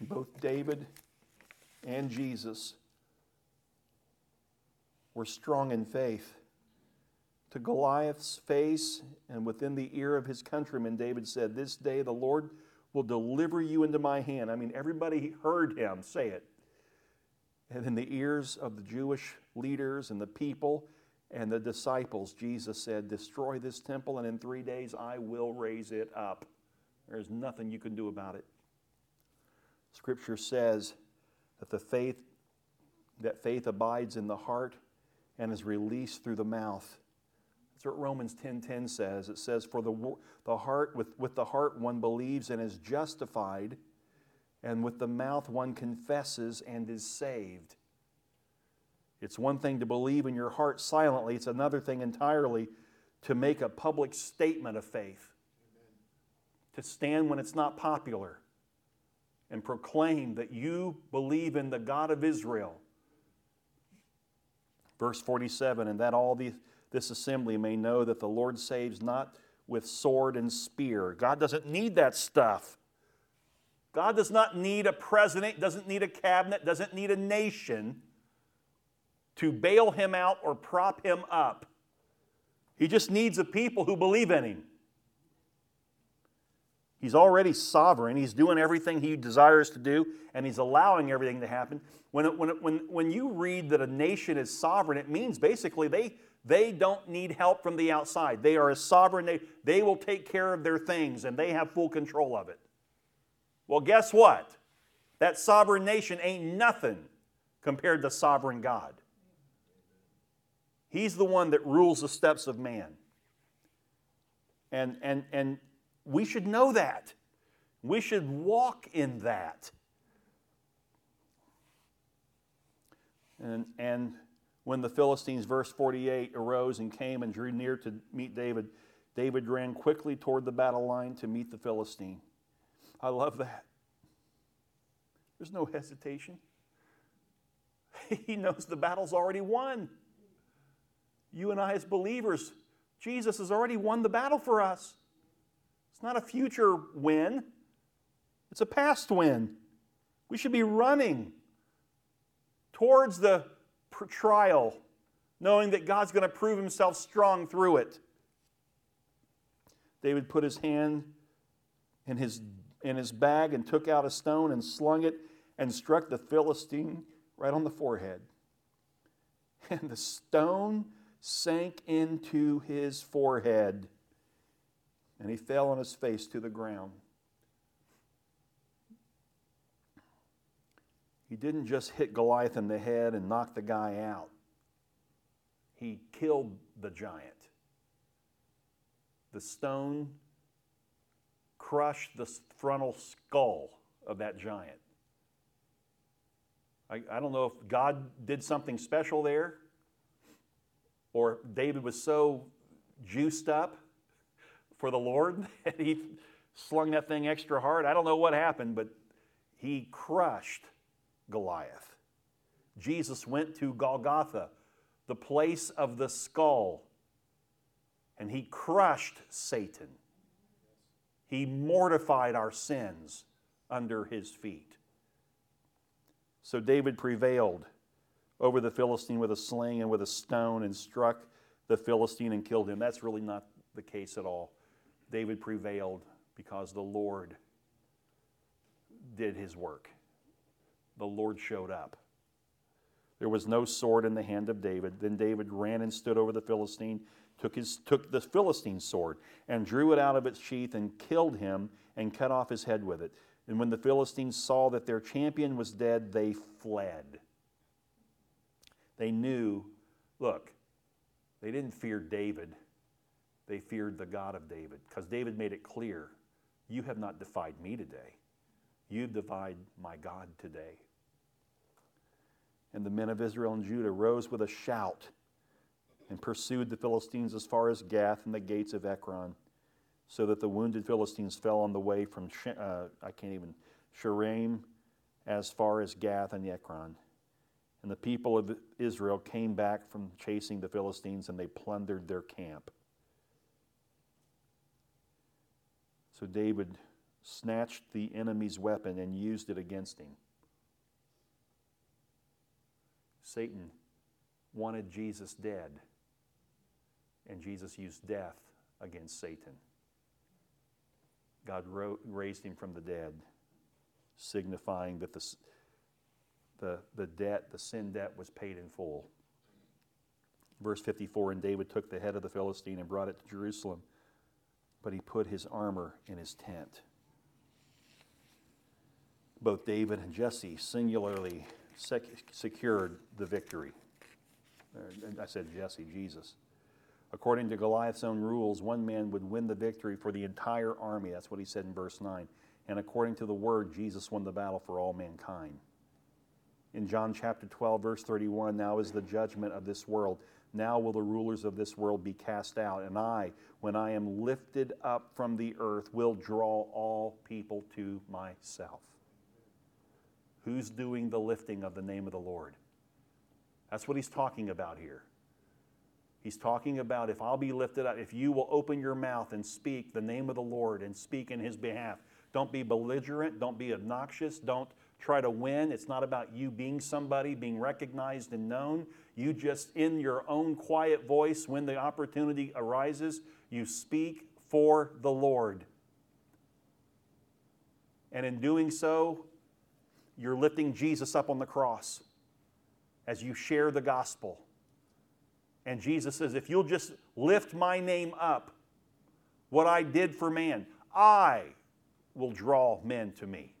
Both David and Jesus were strong in faith to Goliath's face and within the ear of his countrymen, David said, This day the Lord will deliver you into my hand. I mean, everybody heard him say it. And in the ears of the Jewish leaders and the people and the disciples, Jesus said, Destroy this temple, and in three days I will raise it up. There's nothing you can do about it. Scripture says that the faith that faith abides in the heart and is released through the mouth. That's what Romans 10:10 says. It says, "For the, the heart with, with the heart one believes and is justified, and with the mouth one confesses and is saved." It's one thing to believe in your heart silently, it's another thing entirely to make a public statement of faith. To stand when it's not popular and proclaim that you believe in the God of Israel. Verse 47 and that all the this assembly may know that the Lord saves not with sword and spear. God doesn't need that stuff. God does not need a president, doesn't need a cabinet, doesn't need a nation to bail him out or prop him up. He just needs a people who believe in him. He's already sovereign. He's doing everything he desires to do, and he's allowing everything to happen. When, it, when, it, when, when you read that a nation is sovereign, it means basically they, they don't need help from the outside. They are a sovereign, they, they will take care of their things and they have full control of it. Well, guess what? That sovereign nation ain't nothing compared to sovereign God. He's the one that rules the steps of man. And, and, and we should know that. We should walk in that. And, and when the Philistines, verse 48, arose and came and drew near to meet David, David ran quickly toward the battle line to meet the Philistine. I love that. There's no hesitation. He knows the battle's already won. You and I, as believers, Jesus has already won the battle for us. It's not a future win, it's a past win. We should be running towards the trial, knowing that God's going to prove himself strong through it. David put his hand in his, in his bag and took out a stone and slung it and struck the Philistine right on the forehead. And the stone sank into his forehead, and he fell on his face to the ground. He didn't just hit Goliath in the head and knock the guy out, he killed the giant. The stone crushed the frontal skull of that giant. I, I don't know if God did something special there or David was so juiced up for the Lord that he slung that thing extra hard. I don't know what happened, but he crushed Goliath. Jesus went to Golgotha, the place of the skull, and he crushed Satan. He mortified our sins under his feet. So David prevailed over the Philistine with a sling and with a stone and struck the Philistine and killed him. That's really not the case at all. David prevailed because the Lord did his work. The Lord showed up. There was no sword in the hand of David. Then David ran and stood over the Philistine, took, his, took the Philistine sword, and drew it out of its sheath and killed him and cut off his head with it. And when the Philistines saw that their champion was dead, they fled. They knew, look, they didn't fear David, they feared the God of David, because David made it clear you have not defied me today. You've defied my God today. And the men of Israel and Judah rose with a shout and pursued the Philistines as far as Gath and the gates of Ekron, so that the wounded Philistines fell on the way from, uh, I can't even, Shaaraim as far as Gath and Ekron. And the people of Israel came back from chasing the Philistines and they plundered their camp. So David snatched the enemy's weapon and used it against him. Satan wanted Jesus dead, and Jesus used death against Satan. God raised him from the dead, signifying that the the, the debt, the sin debt, was paid in full. Verse 54 And David took the head of the Philistine and brought it to Jerusalem, but he put his armor in his tent. Both David and Jesse singularly sec- secured the victory. I said Jesse, Jesus. According to Goliath's own rules, one man would win the victory for the entire army. That's what he said in verse 9. And according to the word, Jesus won the battle for all mankind in John chapter 12, verse 31, now is the judgment of this world. Now will the rulers of this world be cast out, and I, when I am lifted up from the earth, will draw all people to myself. Who's doing the lifting of the name of the Lord? That's what he's talking about here. He's talking about if I'll be lifted up, if you will open your mouth and speak the name of the Lord and speak in his behalf. Don't be belligerent, don't be obnoxious, don't try to win. It's not about you being somebody, being recognized and known. You just, in your own quiet voice, when the opportunity arises, you speak for the Lord. And in doing so, you're lifting Jesus up on the cross as you share the gospel. And Jesus says, if you'll just lift my name up, what I did for man, I will draw men to me.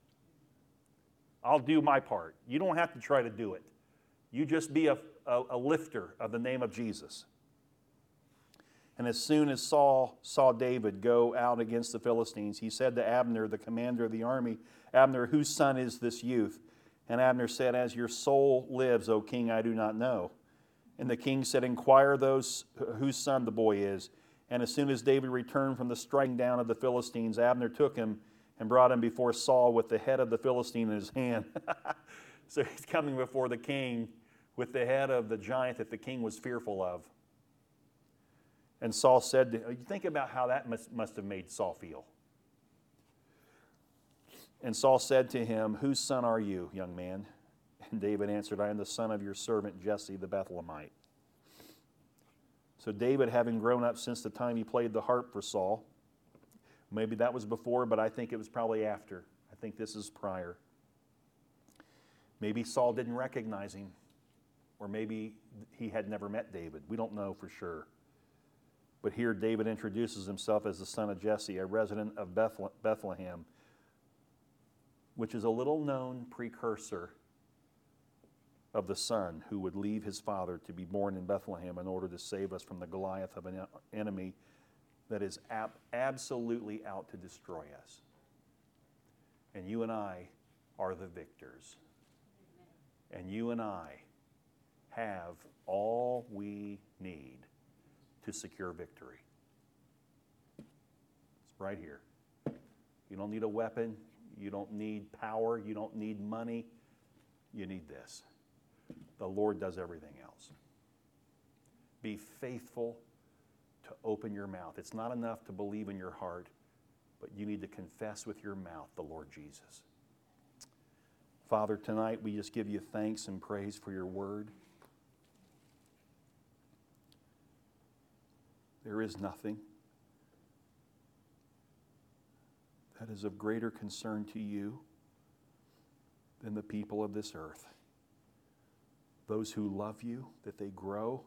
I'll do my part. You don't have to try to do it. You just be a, a, a lifter of the name of Jesus. And as soon as Saul saw David go out against the Philistines, he said to Abner, the commander of the army, Abner, whose son is this youth? And Abner said, As your soul lives, O king, I do not know. And the king said, Inquire those whose son the boy is. And as soon as David returned from the striking down of the Philistines, Abner took him and brought him before Saul with the head of the Philistine in his hand. so he's coming before the king with the head of the giant that the king was fearful of. And Saul said, to, think about how that must, must have made Saul feel. And Saul said to him, Whose son are you, young man? And David answered, I am the son of your servant Jesse the Bethlehemite. So David, having grown up since the time he played the harp for Saul, Maybe that was before, but I think it was probably after. I think this is prior. Maybe Saul didn't recognize him, or maybe he had never met David. We don't know for sure. But here David introduces himself as the son of Jesse, a resident of Bethlehem, which is a little known precursor of the son who would leave his father to be born in Bethlehem in order to save us from the Goliath of an enemy that is ab- absolutely out to destroy us. And you and I are the victors. And you and I have all we need to secure victory. It's right here. You don't need a weapon. You don't need power. You don't need money. You need this. The Lord does everything else. Be faithful to open your mouth. It's not enough to believe in your heart, but you need to confess with your mouth the Lord Jesus. Father, tonight we just give you thanks and praise for your word. There is nothing that is of greater concern to you than the people of this earth. Those who love you, that they grow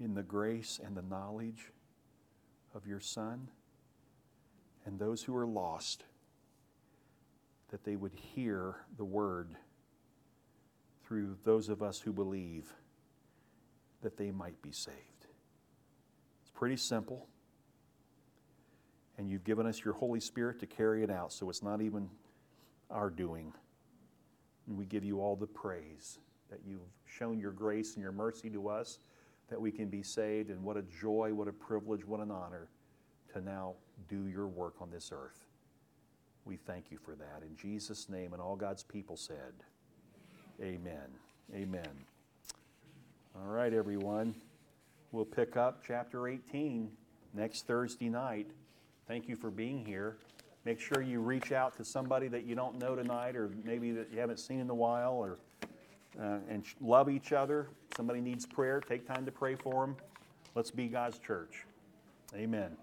in the grace and the knowledge of your Son, and those who are lost, that they would hear the word through those of us who believe, that they might be saved. It's pretty simple. And you've given us your Holy Spirit to carry it out, so it's not even our doing. And we give you all the praise that you've shown your grace and your mercy to us, that we can be saved. And what a joy, what a privilege, what an honor to now do your work on this earth. We thank you for that. In Jesus' name, and all God's people said, Amen. Amen. All right, everyone. We'll pick up chapter 18 next Thursday night. Thank you for being here. Make sure you reach out to somebody that you don't know tonight or maybe that you haven't seen in a while or uh, and love each other. Somebody needs prayer, take time to pray for them. Let's be God's church. Amen.